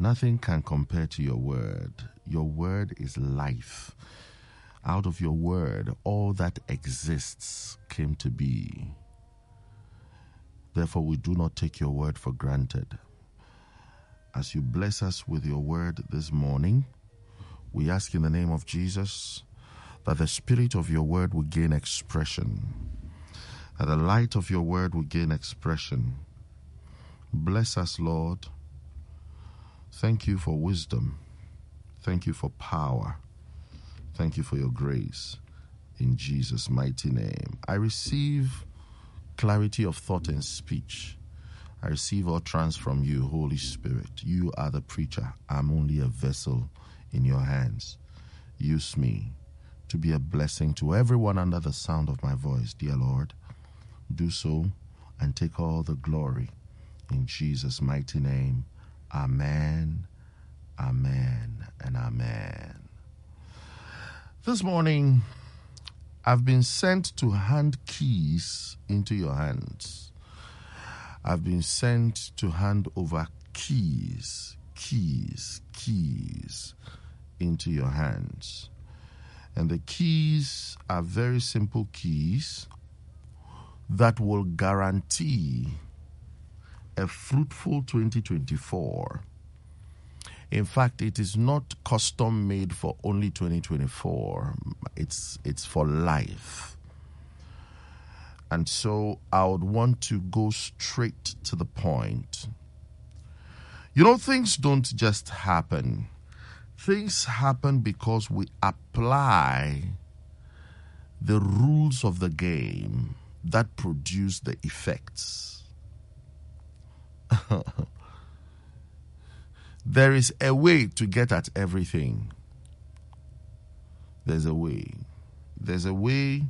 Nothing can compare to your word. Your word is life. Out of your word, all that exists came to be. Therefore, we do not take your word for granted. As you bless us with your word this morning, we ask in the name of Jesus that the spirit of your word will gain expression, that the light of your word will gain expression. Bless us, Lord. Thank you for wisdom. Thank you for power. Thank you for your grace. In Jesus' mighty name. I receive clarity of thought and speech. I receive utterance from you, Holy Spirit. You are the preacher. I'm only a vessel in your hands. Use me to be a blessing to everyone under the sound of my voice, dear Lord. Do so and take all the glory. In Jesus' mighty name. Amen, amen, and amen. This morning, I've been sent to hand keys into your hands. I've been sent to hand over keys, keys, keys into your hands. And the keys are very simple keys that will guarantee a fruitful 2024. In fact, it is not custom made for only 2024. It's it's for life. And so I would want to go straight to the point. You know, things don't just happen. Things happen because we apply the rules of the game that produce the effects. there is a way to get at everything. There's a way. There's a way.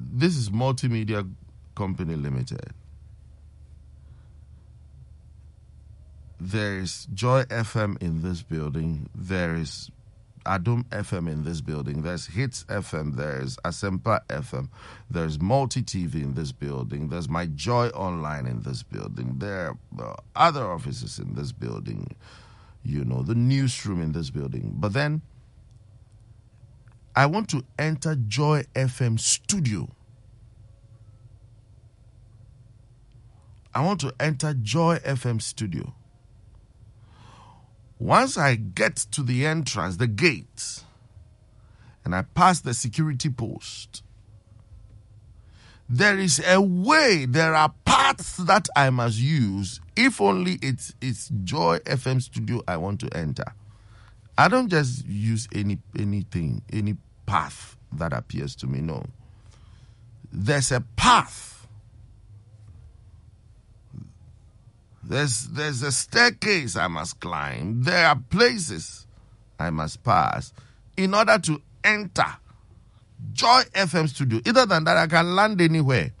This is Multimedia Company Limited. There is Joy FM in this building. There is Adom FM in this building. There's Hits FM. There's Asempa FM. There's Multi TV in this building. There's My Joy Online in this building. There are other offices in this building. You know, the newsroom in this building. But then I want to enter Joy FM studio. I want to enter Joy FM studio. Once I get to the entrance, the gate, and I pass the security post, there is a way, there are paths that I must use if only it's, it's Joy FM studio I want to enter. I don't just use any anything, any path that appears to me. No. There's a path There's, there's a staircase I must climb. There are places I must pass in order to enter Joy FM studio. Either than that, I can land anywhere.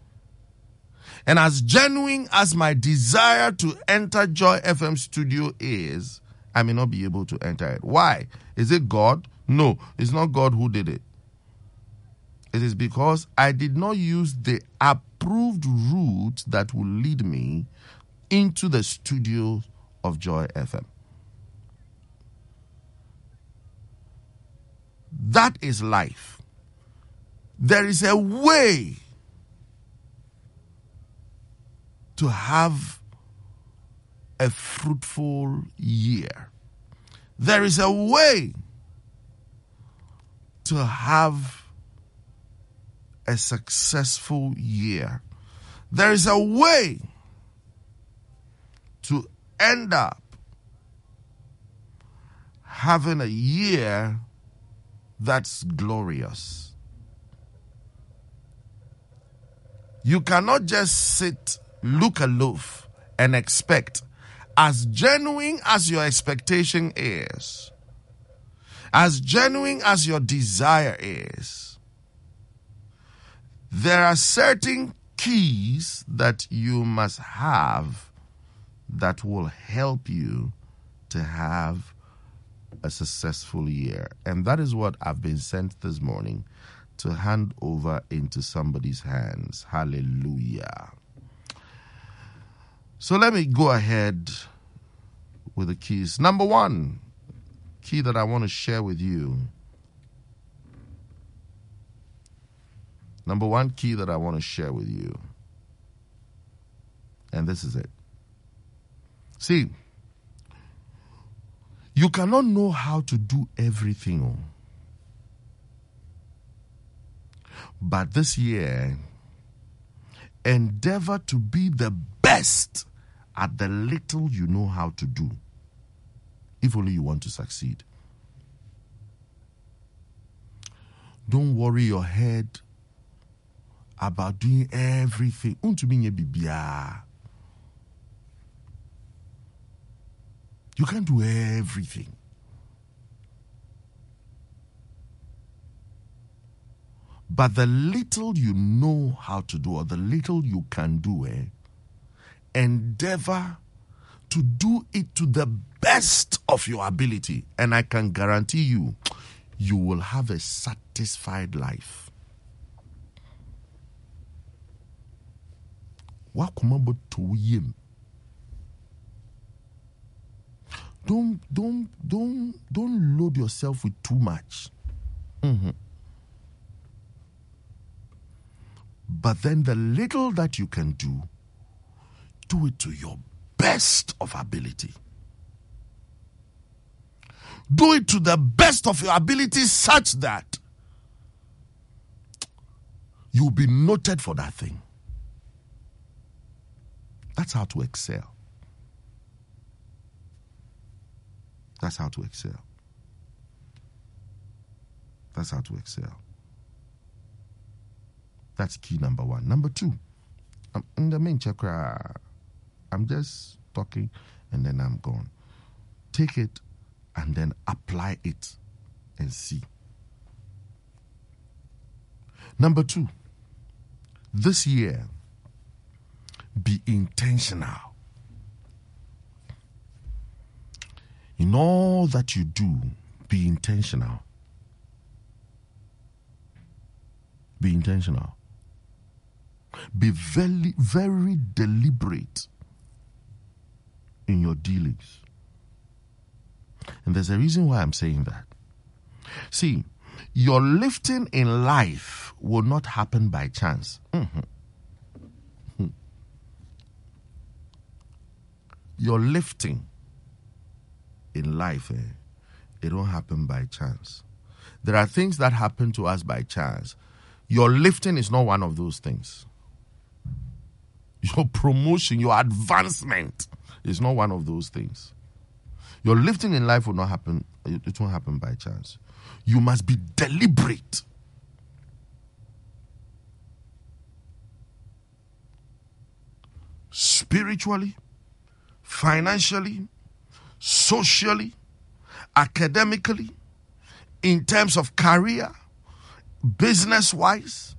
And as genuine as my desire to enter Joy FM studio is, I may not be able to enter it. Why? Is it God? No, it's not God who did it. It is because I did not use the approved route that will lead me into the studio of Joy FM. That is life. There is a way to have a fruitful year. There is a way to have a successful year. There is a way end up having a year that's glorious. You cannot just sit, look aloof, and expect, as genuine as your expectation is, as genuine as your desire is, there are certain keys that you must have that will help you to have a successful year. And that is what I've been sent this morning to hand over into somebody's hands. Hallelujah. So let me go ahead with the keys. Number one key that I want to share with you. Number one key that I want to share with you. And this is it. See, you cannot know how to do everything. oh. But this year, endeavor to be the best at the little you know how to do, if only you want to succeed. Don't worry your head about doing everything. You can't do everything. But the little you know how to do, or the little you can do, eh, endeavor to do it to the best of your ability. And I can guarantee you, you will have a satisfied life. Wakuma Don't don't don't don't load yourself with too much. Mhm. But then the little that you can do, do it to your best of ability. Do it to the best of your ability such that you'll be noted for that thing. That's how to excel. That's how to excel. That's how to excel. That's key number one. Number two, I'm in the main chakra. I'm just talking and then I'm gone. Take it and then apply it and see. Number two, this year, be intentional. In all that you do, be intentional. Be intentional. Be very, very deliberate in your dealings. And there's a reason why I'm saying that. See, your lifting in life will not happen by chance. Mhm. Your lifting in life, eh, it don't happen by chance. There are things that happen to us by chance. Your lifting is not one of those things. Your promotion, your advancement is not one of those things. Your lifting in life will not happen, it it won't happen by chance. You must be deliberate. Spiritually, financially, socially, academically, in terms of career, business wise,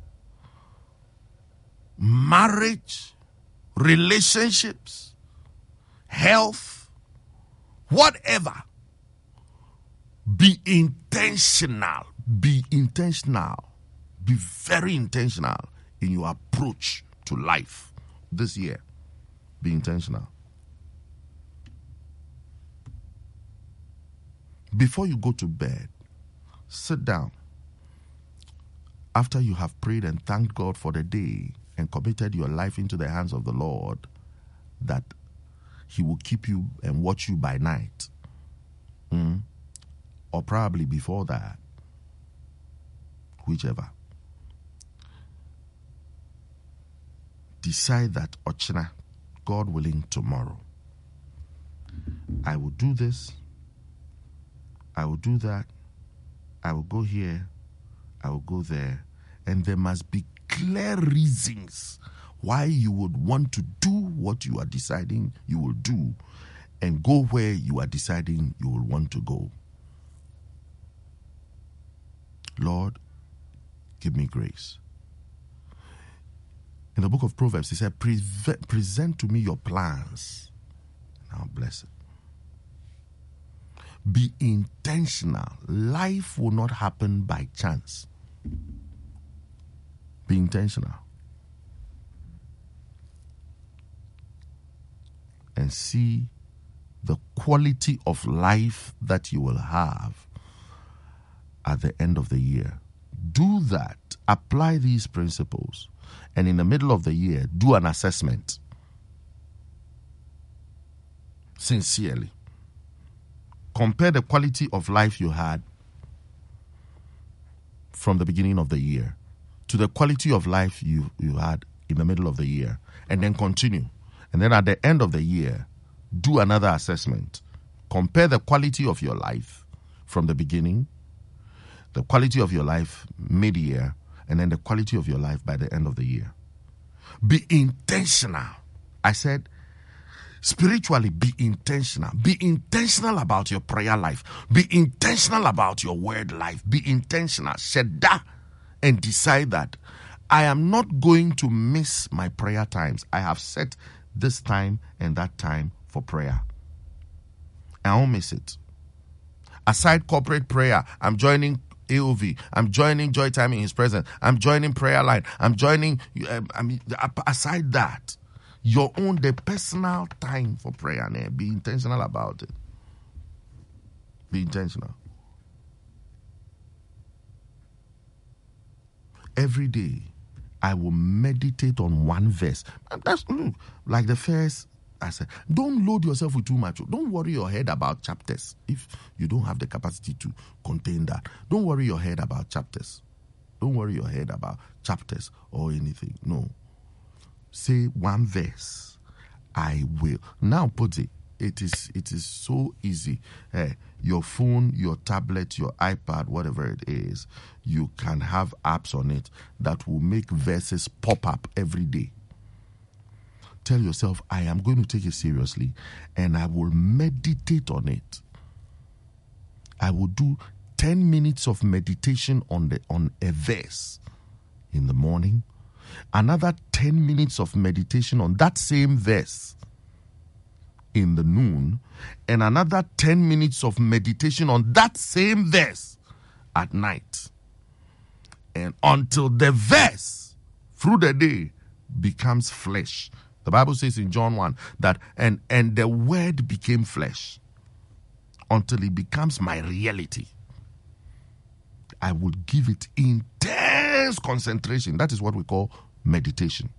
marriage, relationships, health, whatever. Be intentional. Be intentional. Be very intentional in your approach to life this year. Be intentional. Before you go to bed, sit down. After you have prayed and thanked God for the day and committed your life into the hands of the Lord, that He will keep you and watch you by night. Mm. Or probably before that. Whichever. Decide that Ochina, God willing, tomorrow. I will do this. I will do that. I will go here. I will go there. And there must be clear reasons why you would want to do what you are deciding you will do and go where you are deciding you will want to go. Lord, give me grace. In the book of Proverbs, he said, Present to me your plans, I'll bless it. Be intentional. Life will not happen by chance. Be intentional. And see the quality of life that you will have at the end of the year. Do that. Apply these principles. And in the middle of the year, do an assessment. Sincerely. Compare the quality of life you had from the beginning of the year to the quality of life you, you had in the middle of the year. And then continue. And then at the end of the year, do another assessment. Compare the quality of your life from the beginning, the quality of your life mid year, and then the quality of your life by the end of the year. Be intentional. I said, spiritually, be intentional. Be intentional about your prayer life. Be intentional about your word life. Be intentional. Sheda and decide that I am not going to miss my prayer times. I have set this time and that time for prayer. I won't miss it. Aside corporate prayer, I'm joining AOV. I'm joining Joy Time in His presence. I'm joining Prayer Line. I'm joining. Um, I mean, aside that, your own the personal time for prayer. And eh, be intentional about it. Be intentional. Every day, I will meditate on one verse. That's mm, like the first I said, don't load yourself with too much. Don't worry your head about chapters if you don't have the capacity to contain that. Don't worry your head about chapters. Don't worry your head about chapters or anything. No. Say one verse. I will. Now put it. It is it is so easy. Eh, your phone, your tablet, your iPad, whatever it is, you can have apps on it that will make verses pop up every day tell yourself, I am going to take it seriously and I will meditate on it. I will do 10 minutes of meditation on the on a verse in the morning, another 10 minutes of meditation on that same verse in the noon, and another 10 minutes of meditation on that same verse at night. And until the verse through the day becomes flesh the Bible says in John 1 that and and the word became flesh until it becomes my reality. I will give it intense concentration. That is what we call meditation.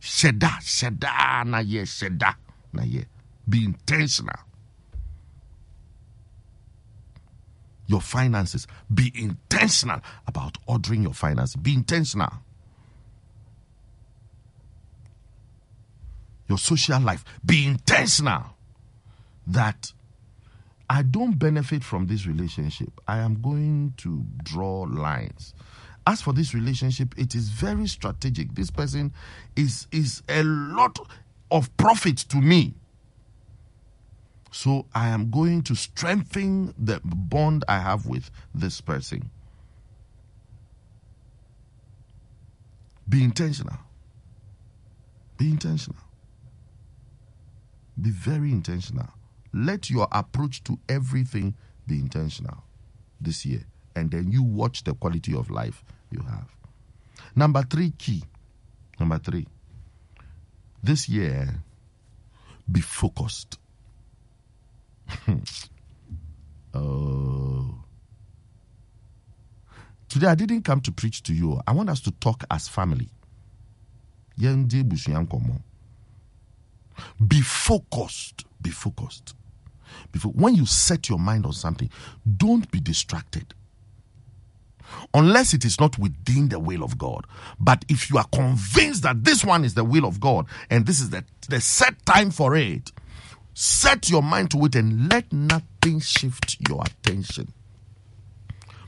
Sheda, sheda, na ye, sheda, na ye. Be intentional. Your finances, be intentional about ordering your finances. Be intentional. your social life. Be intentional that I don't benefit from this relationship. I am going to draw lines. As for this relationship, it is very strategic. This person is is a lot of profit to me. So I am going to strengthen the bond I have with this person. Be intentional. Be intentional. Be very intentional. Let your approach to everything be intentional this year. And then you watch the quality of life you have. Number three, key. Number three, this year, be focused. oh. Today, I didn't come to preach to you. I want us to talk as family. Be focused. Be focused. Before, when you set your mind on something, don't be distracted. Unless it is not within the will of God. But if you are convinced that this one is the will of God and this is the, the set time for it, set your mind to it and let nothing shift your attention.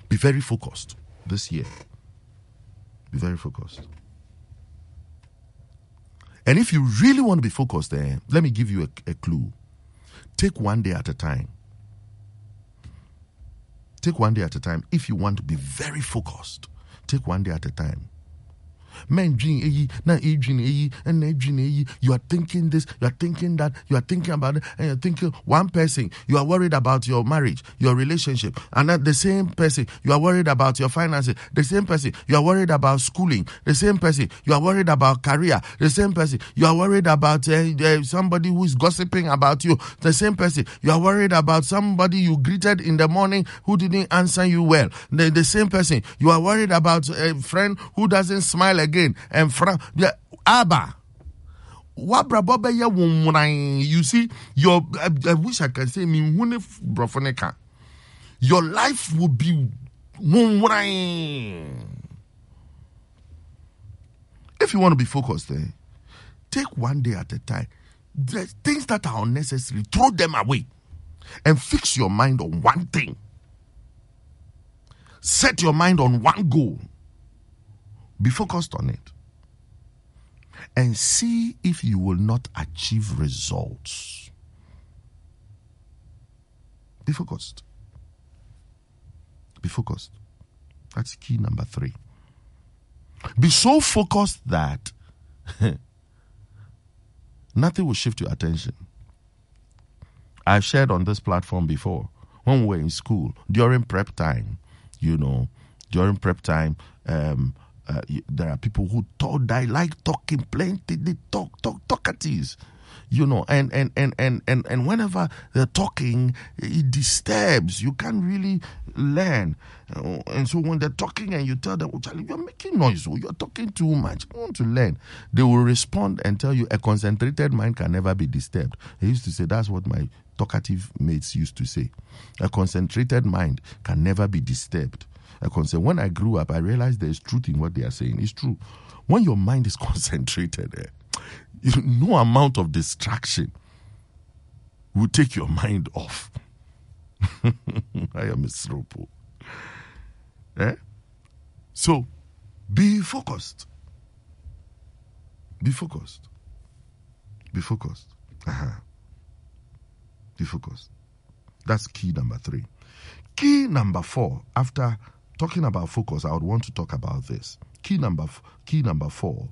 Be very focused this year. Be very focused. And if you really want to be focused there, let me give you a, a clue. Take one day at a time. Take one day at a time. If you want to be very focused, take one day at a time. Men dream eyi, na dream eyi, and dream eyi. You are thinking this, you are thinking that, you are thinking about it, and you're thinking one person, you are worried about your marriage, your relationship, and then the same person, you are worried about your finances, the same person, you are worried about schooling, the same person, you are worried about career, the same person, you are worried about uh, uh, somebody who is gossiping about you, the same person, you are worried about somebody you greeted in the morning who didn't answer you well, the, the same person, you are worried about a friend who doesn't smile again, and from the Abba. wabrabɔ bɛyɛ wo nwran you see your I, I wish i can say mehu ne borɔfo your life will be nwran if you want to be focused eh, take one day at a time. The things that are unnecessary throw them away and fix your mind on one thing. Set your mind on one goal be focused on it and see if you will not achieve results. Be focused. Be focused. That's key number three. Be so focused that nothing will shift your attention. I've shared on this platform before when we were in school during prep time, you know, during prep time, um, uh, there are people who talk, they like talking plenty, they talk, talk, talkatives, you know, and, and, and, and, and, and whenever they're talking, it disturbs. You can't really learn. Uh, and so when they're talking and you tell them, oh, Charlie, you're making noise, oh, you're talking too much, I want to learn, they will respond and tell you a concentrated mind can never be disturbed. I used to say, that's what my talkative mates used to say. A concentrated mind can never be disturbed a concern. When I grew up, I realized there is truth in what they are saying. It's true. When your mind is concentrated, eh, no amount of distraction will take your mind off. I am miserable. Eh? So, be focused. Be focused. Be focused. Uh-huh. Be focused. That's key number three. Key number four, after talking about focus, I would want to talk about this. Key number key number 4.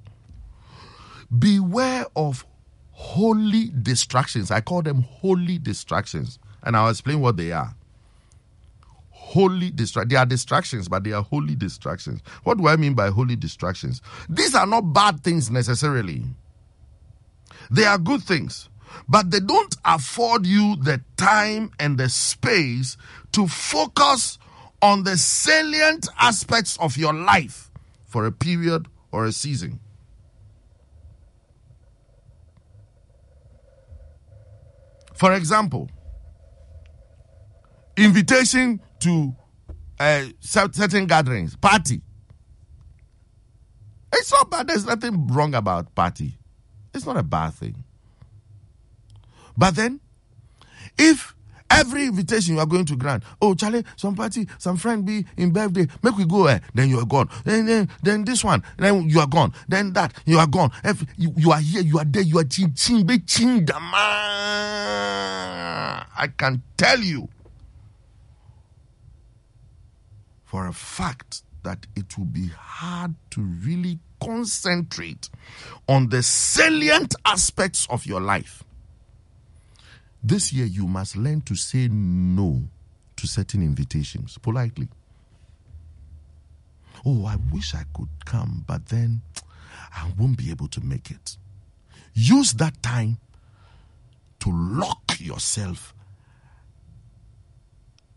Beware of holy distractions. I call them holy distractions, and I'll explain what they are. Holy distractions. They are distractions, but they are holy distractions. What do I mean by holy distractions? These are not bad things necessarily. They are good things but they don't afford you the time and the space to focus on the salient aspects of your life for a period or a season. For example, invitation to uh, certain gatherings, party. It's not bad. There's nothing wrong about party. It's not a bad thing. But then, if Every invitation you are going to grant. Oh, Charlie, some party, some friend be in birthday. Make we go. Eh? Then you are gone. Then, then, then this one. Then you are gone. Then that. You are gone. Every, you, you are here. You are there. You are chin chin be chin dama. I can tell you for a fact that it will be hard to really concentrate on the salient aspects of your life this year, you must learn to say no to certain invitations politely. Oh, I wish I could come, but then I won't be able to make it. Use that time to lock yourself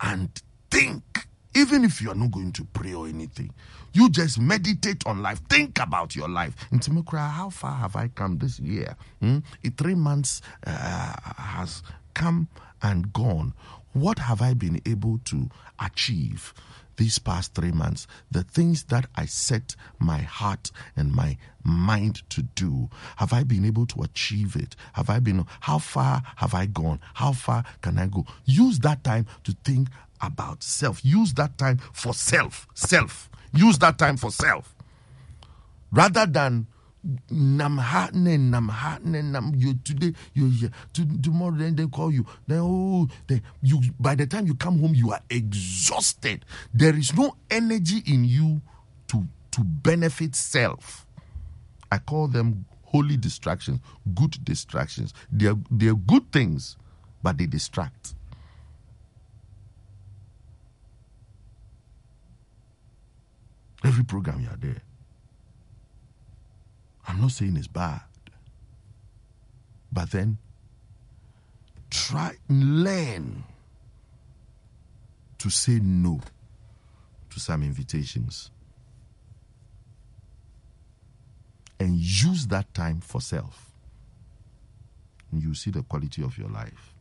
and think, even if you are not going to pray or anything. You just meditate on life. Think about your life. Intimokra, how far have I come this year? Hmm? three months uh, has come and gone. What have I been able to achieve? these past three months, the things that I set my heart and my mind to do, have I been able to achieve it? Have I been, how far have I gone? How far can I go? Use that time to think about self. Use that time for self. Self. Use that time for self. Rather than nam ne nam ne nam you today you here to, tomorrow then they call you then oh you by the time you come home you are exhausted there is no energy in you to to benefit self i call them holy distractions good distractions they're they're good things but they distract every program you are there I'm not saying it's bad. But then try and learn to say no to some invitations and use that time for self. And you see the quality of your life.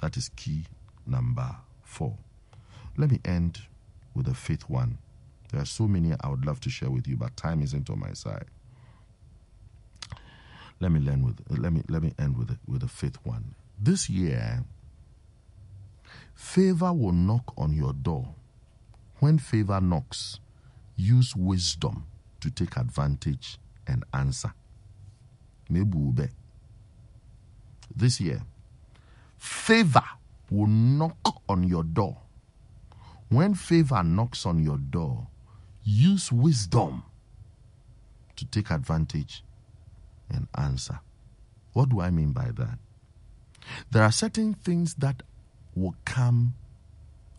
That is key number four. Let me end with the fifth one. There are so many I would love to share with you, but time isn't on my side. Let me learn with let me let me end with with the fifth one. This year, favor will knock on your door. When favor knocks, use wisdom to take advantage and answer. Maybe this year, favor will knock on your door. When favor knocks on your door, use wisdom to take advantage and answer. What do I mean by that? There are certain things that will come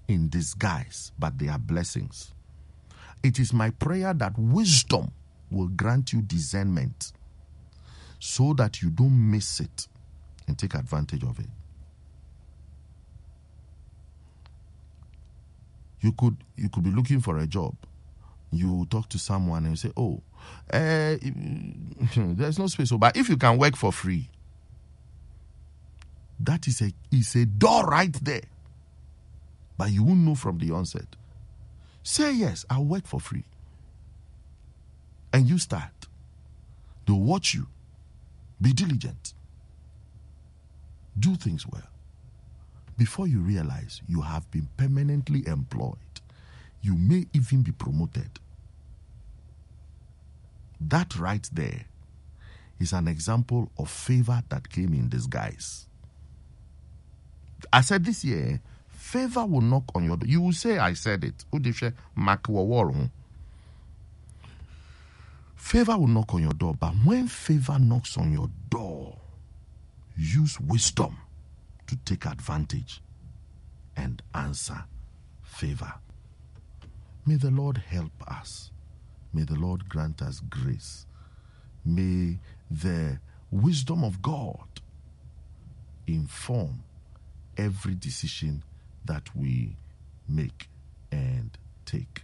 in disguise, but they are blessings. It is my prayer that wisdom will grant you discernment so that you don't miss it and take advantage of it. You could you could be looking for a job you talk to someone and you say, "Oh, uh, there's no space." So, but if you can work for free, that is a is a door right there. But you won't know from the onset. Say yes, I'll work for free, and you start. They'll watch you. Be diligent. Do things well. Before you realize you have been permanently employed, you may even be promoted. That right there is an example of favor that came in disguise. I said this year, favor will knock on your door. You will say, I said it. Favor will knock on your door, but when favor knocks on your door, use wisdom to take advantage and answer favor. May the Lord help us May the Lord grant us grace. May the wisdom of God inform every decision that we make and take.